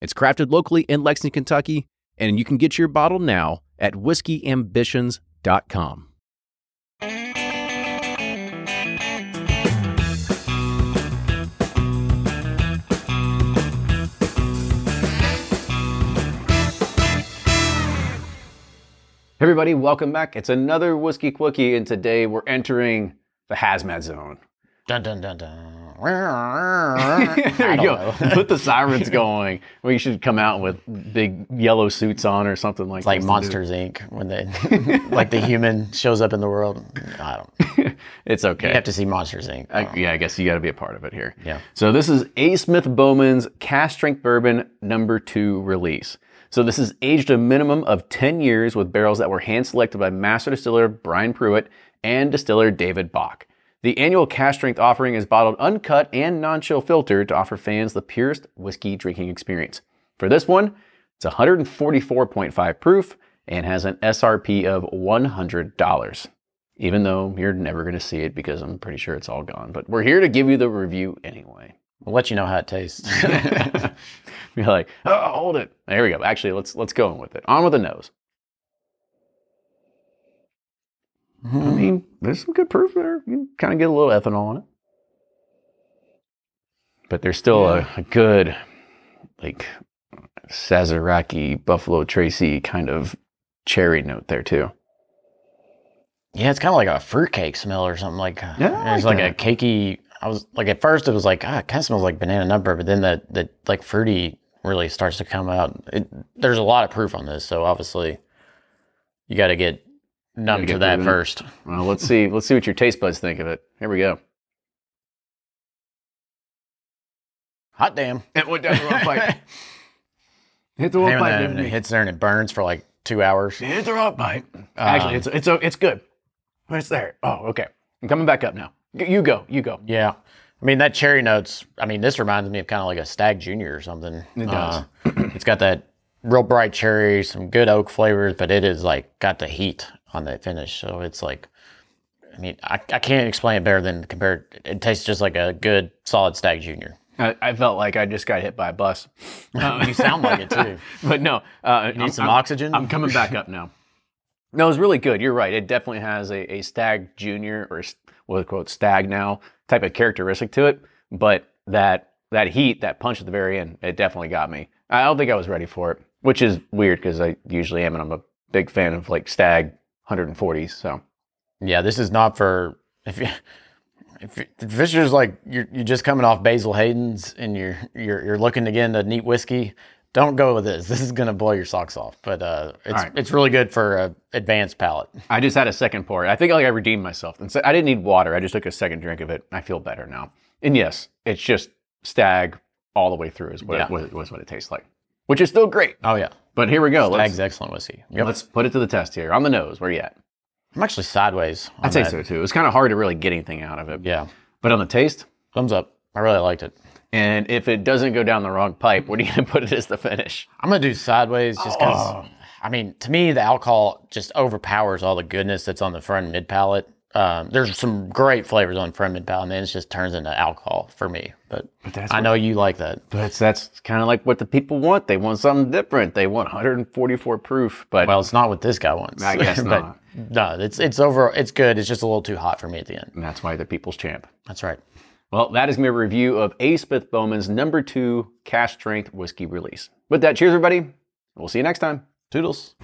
It's crafted locally in Lexington, Kentucky, and you can get your bottle now at whiskeyambitions.com. Everybody, welcome back. It's another Whiskey Quickie, and today we're entering the hazmat zone. Dun dun dun dun. there you go. Put the sirens going. We should come out with big yellow suits on or something like It's like this to do. Monsters Inc. when they like the human shows up in the world. I don't. It's okay. You have to see Monsters Inc. I, yeah, I guess you got to be a part of it here. Yeah. So this is A. Smith Bowman's Cask Strength Bourbon Number Two release. So this is aged a minimum of 10 years with barrels that were hand selected by master distiller Brian Prewitt and distiller David Bach. The annual Cask Strength offering is bottled uncut and non-chill filtered to offer fans the purest whiskey drinking experience. For this one, it's 144.5 proof and has an SRP of $100 even though you're never going to see it because I'm pretty sure it's all gone. But we're here to give you the review anyway. We'll let you know how it tastes. You're like, oh, hold it. There we go. Actually, let's let's go in with it. On with the nose. I mean, there's some good proof there. You kind of get a little ethanol on it, but there's still a, a good, like, Sazerac, Buffalo Trace kind of cherry note there too. yeah, it's kind of like a fruitcake smell or something. Like Yeah, it's like like a cakey. I was like at first it was like ah, it kind of smells like banana nut butter, but then the the like fruity really starts to come out. It, there's a lot of proof on this, so obviously you got to get numb Gotta that first. Well, let's see. Let's see what your taste buds think of it. Here we go. Hot damn. It went down the wrong pipe. Hit the wrong pipe. it it? hit there and it burns for like two hours. Hit the wrong pipe. Actually, Um, it's it's it's good. But it's there. Oh, okay. I'm coming back up now. You go. You go. Yeah. I mean, that cherry notes, I mean, this reminds me of kind of like a Stagg Junior or something. It does. Uh, it's got that real bright cherry, some good oak flavors, but it is like got the heat on that finish. So it's like, I mean, I, I can't explain it better than compared. It tastes just like a good, solid Stagg Junior. I, I felt like I just got hit by a bus. you sound like it too. But no. Uh, Need I'm- some I'm- oxygen? I'm coming back up now. No, it's really good. You're right. It definitely has a, a stagg junior or what quote stag now type of characteristic to it. But that that heat, that punch at the very end, it definitely got me. I don't think I was ready for it, which is weird because I usually am, and I'm a big fan of like stagg 140s. So Yeah, this is not for if you if, it's like you're you're just coming off Basil Hayden's and you're you're you're looking to get into neat whiskey. Don't go with this. This is gonna blow your socks off. But uh, it's right. it's really good for a advanced palate. I just had a second pour. I think like I redeemed myself. And so I didn't need water. I just took a second drink of it. I feel better now. And yes, it's just stagg all the way through is what, Yeah. it, was, was what it tastes like, which is still great. Oh yeah, But here we go. Let's, Stagg's excellent whiskey. Yep. let's put it to the test here. On the nose, where you at? I'm actually sideways. on I'd say that. so too. It's kind of hard to really get anything out of it. Yeah, But on the taste, thumbs up. I really liked it. and if it doesn't go down the wrong pipe, what are you going to put it as the finish? I'm gonna do sideways just because. Oh. I mean, to me, the alcohol just overpowers all the goodness that's on the front mid palate. Um, there's some great flavors on and mid and then it just turns into alcohol for me. But, that's I know you like that. That's that's kind of like what the people want. They want something different. They want 144 proof. But Well, it's not what this guy wants. I guess but not. no, it's it's over. It's good. It's just a little too hot for me at the end. and that's why they're people's champ. That's right. Well, that is my review of A. Smith Bowman's number two cask strength whiskey release. With that, cheers, everybody. We'll see you next time. Toodles.